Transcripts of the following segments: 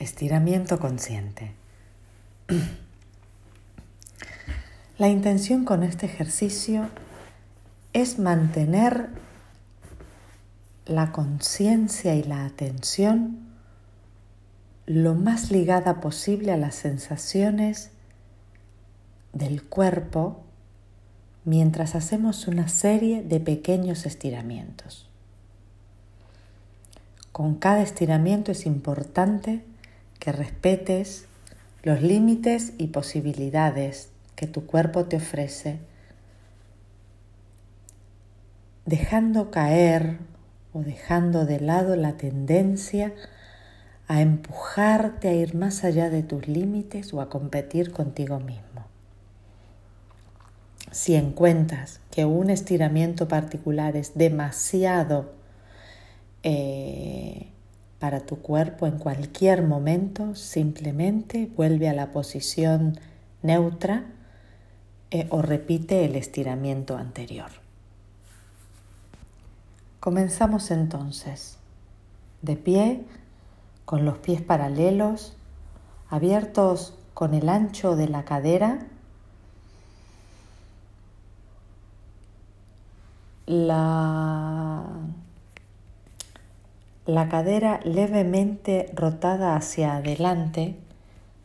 Estiramiento consciente. La intención con este ejercicio es mantener la conciencia y la atención lo más ligada posible a las sensaciones del cuerpo mientras hacemos una serie de pequeños estiramientos. Con cada estiramiento es importante que respetes los límites y posibilidades que tu cuerpo te ofrece, dejando caer o dejando de lado la tendencia a empujarte a ir más allá de tus límites o a competir contigo mismo. Si encuentras que un estiramiento particular es demasiado eh, para tu cuerpo en cualquier momento, simplemente vuelve a la posición neutra eh, o repite el estiramiento anterior. Comenzamos entonces de pie, con los pies paralelos, abiertos con el ancho de la cadera. La la cadera levemente rotada hacia adelante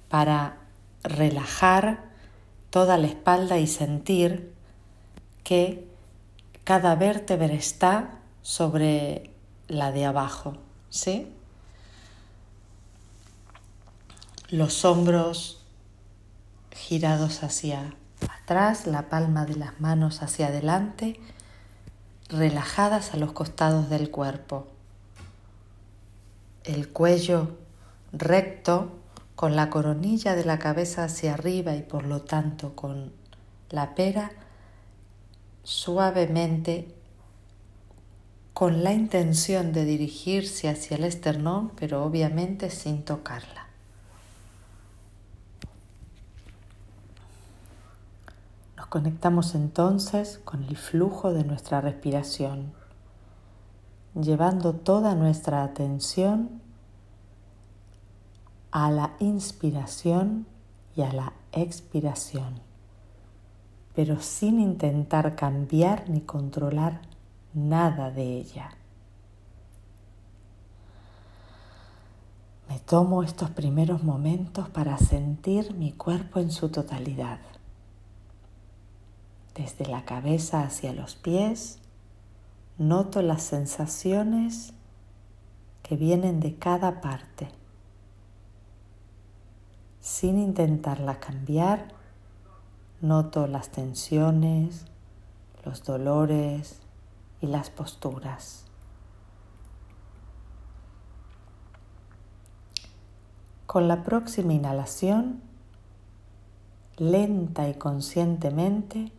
para relajar toda la espalda y sentir que cada vértebra está sobre la de abajo, ¿sí? Los hombros girados hacia atrás, la palma de las manos hacia adelante, relajadas a los costados del cuerpo el cuello recto con la coronilla de la cabeza hacia arriba y por lo tanto con la pera suavemente con la intención de dirigirse hacia el esternón, pero obviamente sin tocarla. Nos conectamos entonces con el flujo de nuestra respiración llevando toda nuestra atención a la inspiración y a la expiración, pero sin intentar cambiar ni controlar nada de ella. Me tomo estos primeros momentos para sentir mi cuerpo en su totalidad, desde la cabeza hacia los pies, Noto las sensaciones que vienen de cada parte. Sin intentarla cambiar, noto las tensiones, los dolores y las posturas. Con la próxima inhalación, lenta y conscientemente,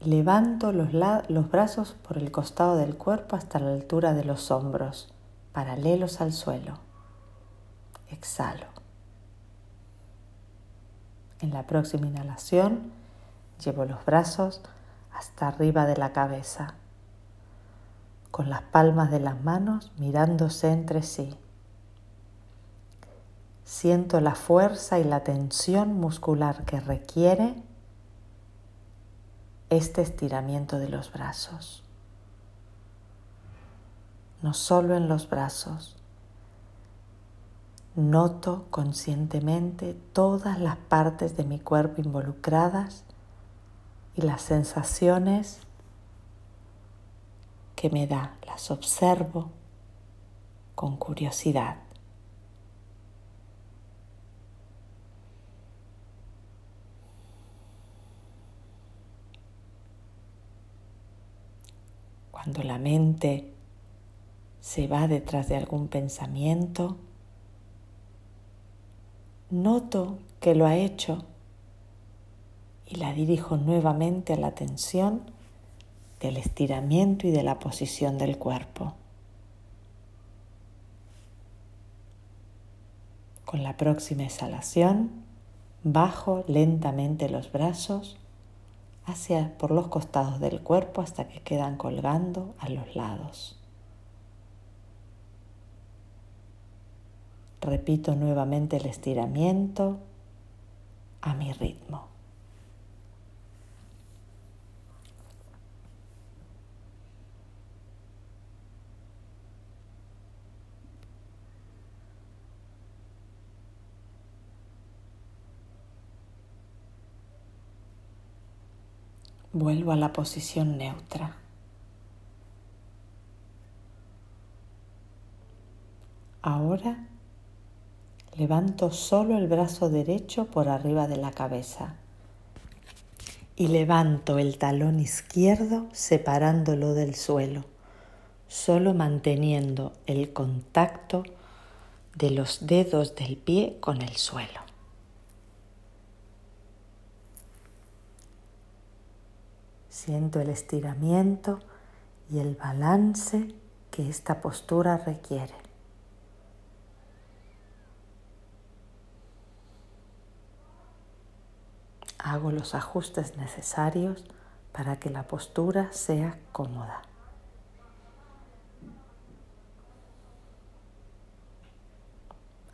Levanto los, brazos por el costado del cuerpo hasta la altura de los hombros, paralelos al suelo. Exhalo. En la próxima inhalación, llevo los brazos hasta arriba de la cabeza, con las palmas de las manos mirándose entre sí. Siento la fuerza y la tensión muscular que requiere este estiramiento de los brazos. No solo en los brazos, noto conscientemente todas las partes de mi cuerpo involucradas y las sensaciones que me da, las observo con curiosidad. Cuando la mente se va detrás de algún pensamiento, noto que lo ha hecho y la dirijo nuevamente a la atención del estiramiento y de la posición del cuerpo. Con la próxima exhalación, bajo lentamente los brazos hacia por los costados del cuerpo hasta que quedan colgando a los lados. repito nuevamente el estiramiento a mi ritmo. Vuelvo a la posición neutra. Ahora levanto solo el brazo derecho por arriba de la cabeza y levanto el talón izquierdo separándolo del suelo, solo manteniendo el contacto de los dedos del pie con el suelo. Siento el estiramiento y el balance que esta postura requiere. Hago los ajustes necesarios para que la postura sea cómoda.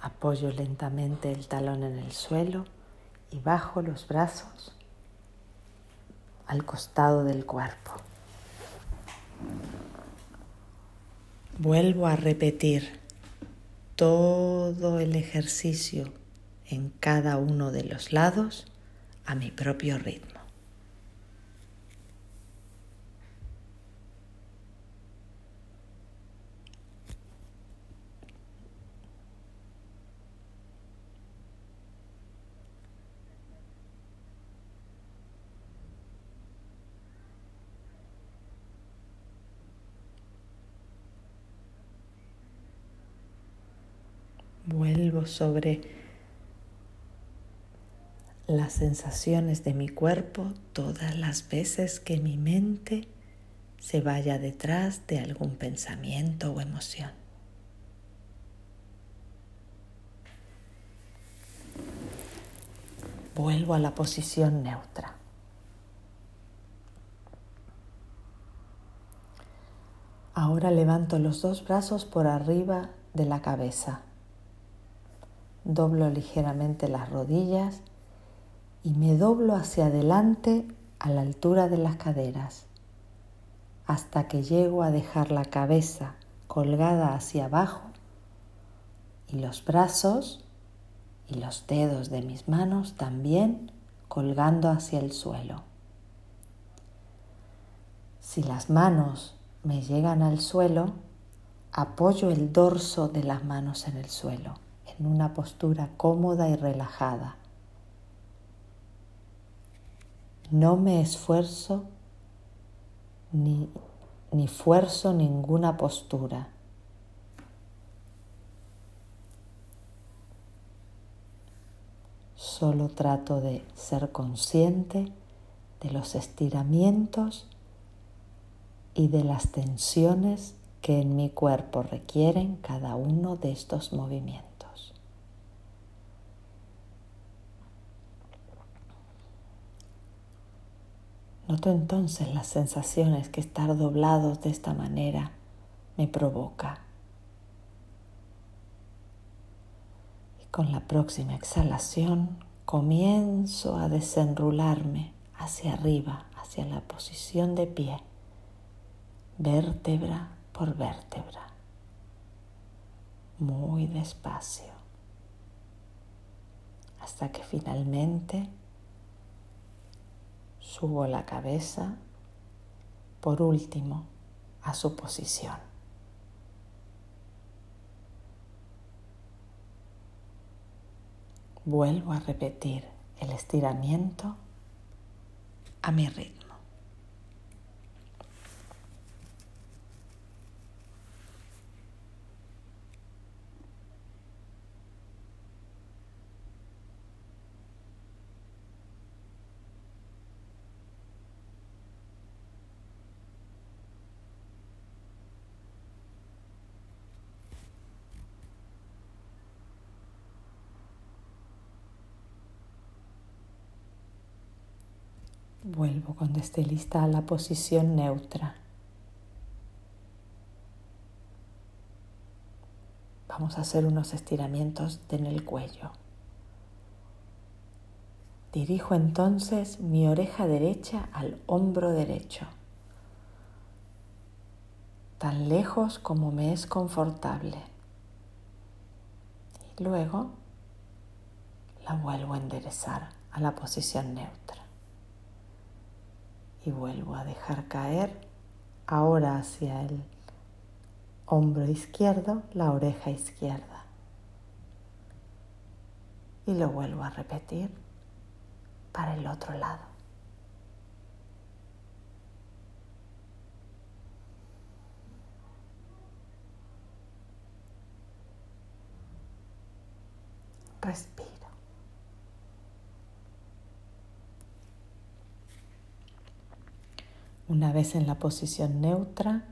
Apoyo lentamente el talón en el suelo y bajo los brazos al costado del cuerpo. Vuelvo a repetir todo el ejercicio en cada uno de los lados a mi propio ritmo. Sobre las sensaciones de mi cuerpo todas las veces que mi mente se vaya detrás de algún pensamiento o emoción. Vuelvo a la posición neutra. Ahora levanto los dos brazos por arriba de la cabeza doblo ligeramente las rodillas y me doblo hacia adelante a la altura de las caderas hasta que llego a dejar la cabeza colgada hacia abajo y los brazos y los dedos de mis manos también colgando hacia el suelo. Si las manos me llegan al suelo, apoyo el dorso de las manos en el suelo en una postura cómoda y relajada. No me esfuerzo ni, ni fuerzo ninguna postura. Solo trato de ser consciente de los estiramientos y de las tensiones que en mi cuerpo requieren cada uno de estos movimientos. Noto entonces las sensaciones que estar doblados de esta manera me provoca. Y con la próxima exhalación comienzo a desenrularme hacia arriba, hacia la posición de pie, vértebra por vértebra, muy despacio, hasta que finalmente Subo la cabeza por último a su posición. Vuelvo a repetir el estiramiento a mi ritmo. Vuelvo cuando esté lista a la posición neutra. Vamos a hacer unos estiramientos en el cuello. Dirijo entonces mi oreja derecha al hombro derecho, tan lejos como me es confortable. Y luego la vuelvo a enderezar a la posición neutra. Y vuelvo a dejar caer ahora hacia el hombro izquierdo, la oreja izquierda. Y lo vuelvo a repetir para el otro lado. Respiro. Una vez en la posición neutra,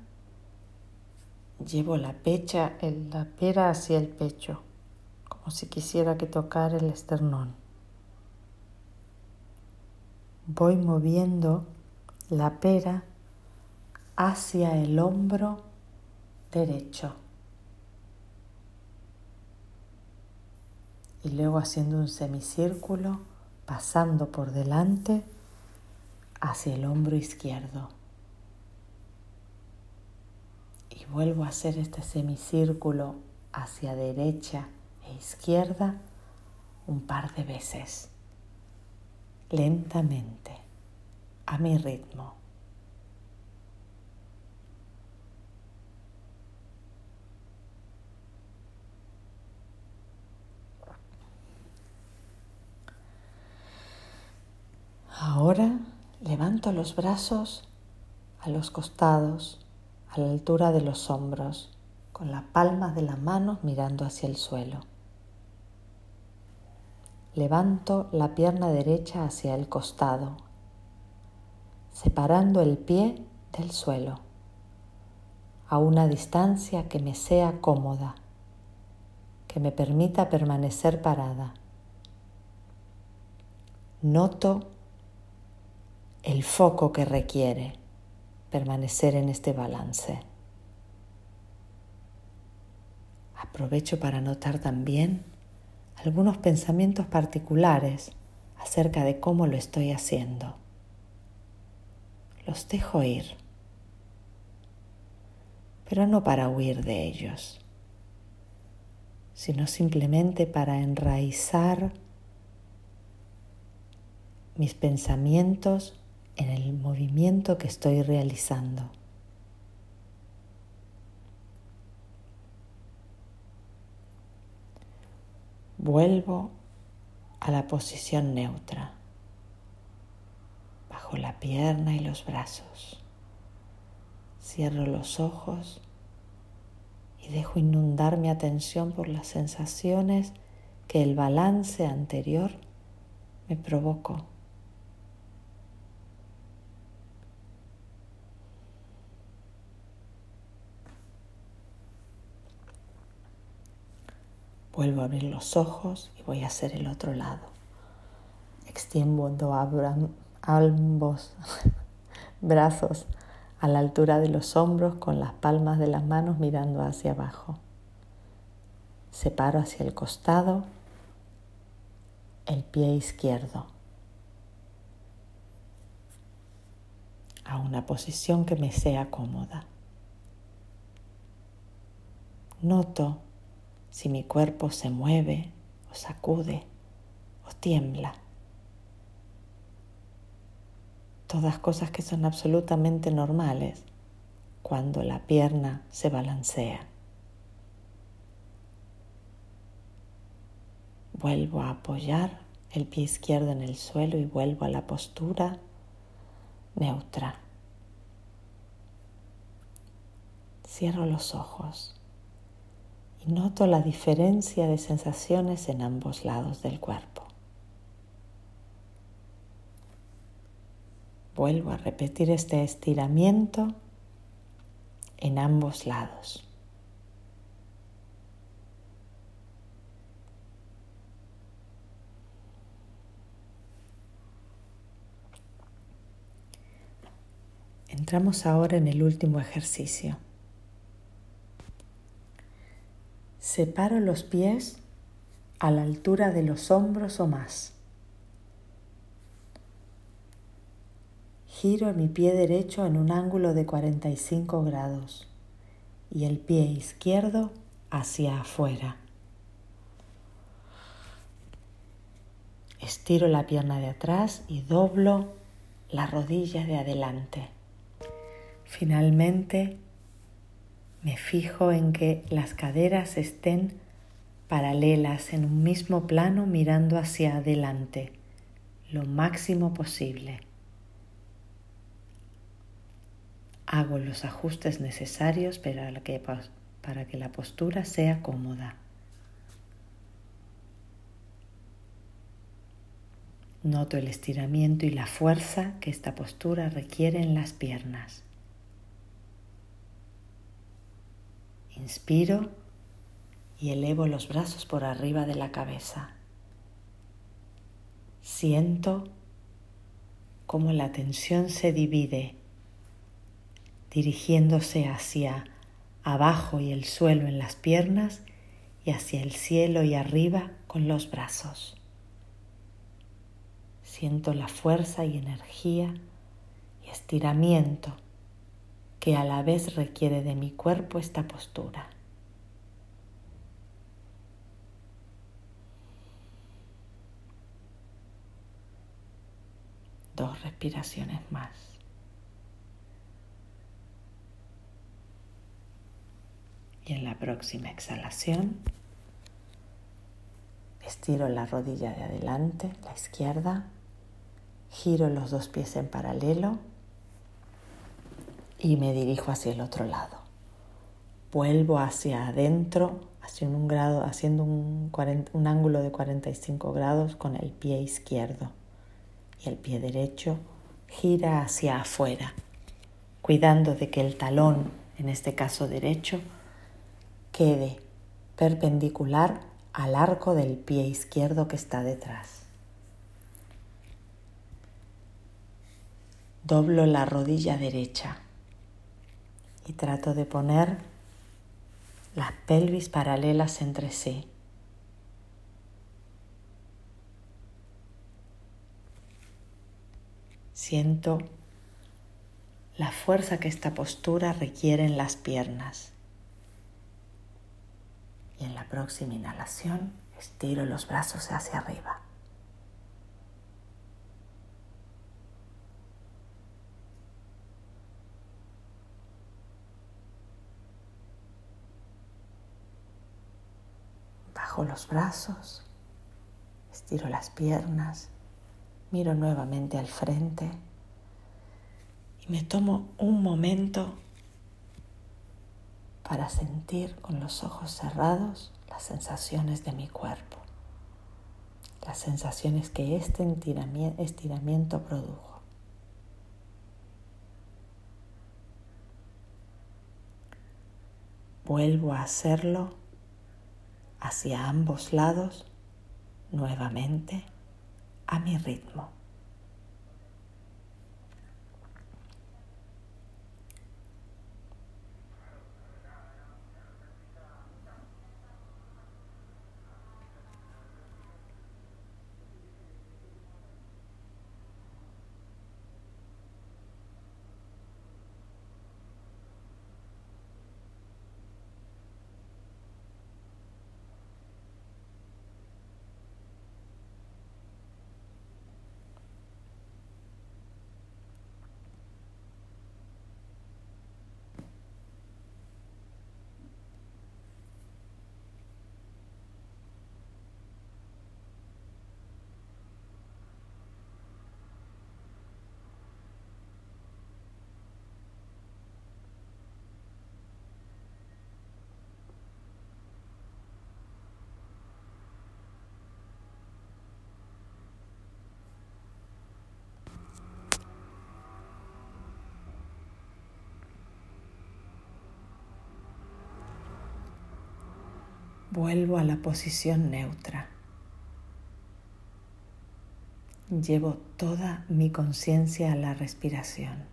llevo la pecha, la pera hacia el pecho, como si quisiera que tocara el esternón. Voy moviendo la pera hacia el hombro derecho. Y luego haciendo un semicírculo, pasando por delante hacia el hombro izquierdo. Y vuelvo a hacer este semicírculo hacia derecha e izquierda un par de veces, lentamente, a mi ritmo. Ahora Los brazos a los costados, a la altura de los hombros, con las palmas de las manos mirando hacia el suelo. Levanto la pierna derecha hacia el costado, separando el pie del suelo, a una distancia que me sea cómoda, que me permita permanecer parada. Noto el foco que requiere permanecer en este balance. Aprovecho para notar también algunos pensamientos particulares acerca de cómo lo estoy haciendo. Los dejo ir, pero no para huir de ellos, sino simplemente para enraizar mis pensamientos en el movimiento que estoy realizando. Vuelvo a la posición neutra, bajo la pierna y los brazos. Cierro los ojos y dejo inundar mi atención por las sensaciones que el balance anterior me provocó. Vuelvo a abrir los ojos y voy a hacer el otro lado. Extiendo ambos brazos a la altura de los hombros con las palmas de las manos mirando hacia abajo. Separo hacia el costado el pie izquierdo a una posición que me sea cómoda. Noto si mi cuerpo se mueve o sacude o tiembla. Todas cosas que son absolutamente normales cuando la pierna se balancea. Vuelvo a apoyar el pie izquierdo en el suelo y vuelvo a la postura neutra. Cierro los ojos y noto la diferencia de sensaciones en ambos lados del cuerpo. Vuelvo a repetir este estiramiento en ambos lados. Entramos ahora en el último ejercicio. Separo los pies a la altura de los hombros o más. Giro mi pie derecho en un ángulo de 45 grados y el pie izquierdo hacia afuera. Estiro la pierna de atrás y doblo la rodilla de adelante. Finalmente, me fijo en que las caderas estén paralelas en un mismo plano mirando hacia adelante lo máximo posible. Hago los ajustes necesarios para que, la postura sea cómoda. Noto el estiramiento y la fuerza que esta postura requiere en las piernas. Inspiro y elevo los brazos por arriba de la cabeza. Siento cómo la tensión se divide, dirigiéndose hacia abajo y el suelo en las piernas y hacia el cielo y arriba con los brazos. Siento la fuerza y energía y estiramiento que a la vez requiere de mi cuerpo esta postura. Dos respiraciones más. Y en la próxima exhalación, estiro la rodilla de adelante, la izquierda, giro los dos pies en paralelo y me dirijo hacia el otro lado. Vuelvo hacia adentro, haciendo un, grado, haciendo un, un ángulo de 45 grados con el pie izquierdo y el pie derecho gira hacia afuera, cuidando de que el talón, en este caso derecho, quede perpendicular al arco del pie izquierdo que está detrás. Doblo la rodilla derecha y trato de poner las pelvis paralelas entre sí. Siento la fuerza que esta postura requiere en las piernas. Y en la próxima inhalación estiro los brazos hacia arriba. Los brazos, estiro las piernas, miro nuevamente al frente y me tomo un momento para sentir con los ojos cerrados las sensaciones de mi cuerpo, las sensaciones que este estiramiento produjo. Vuelvo a hacerlo hacia ambos lados nuevamente a mi ritmo. Vuelvo a la posición neutra. Llevo toda mi conciencia a la respiración.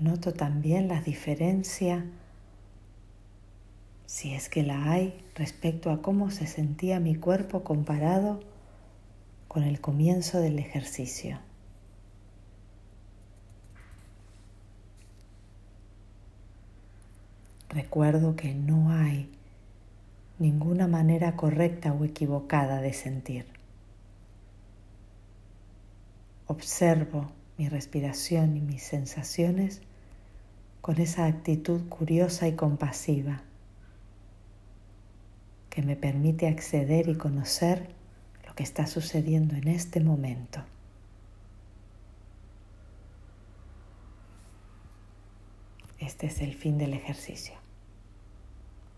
Noto también la diferencia, si es que la hay, respecto a cómo se sentía mi cuerpo comparado con el comienzo del ejercicio. Recuerdo que no hay ninguna manera correcta o equivocada de sentir. Observo mi respiración y mis sensaciones con esa actitud curiosa y compasiva que me permite acceder y conocer lo que está sucediendo en este momento. Este es el fin del ejercicio.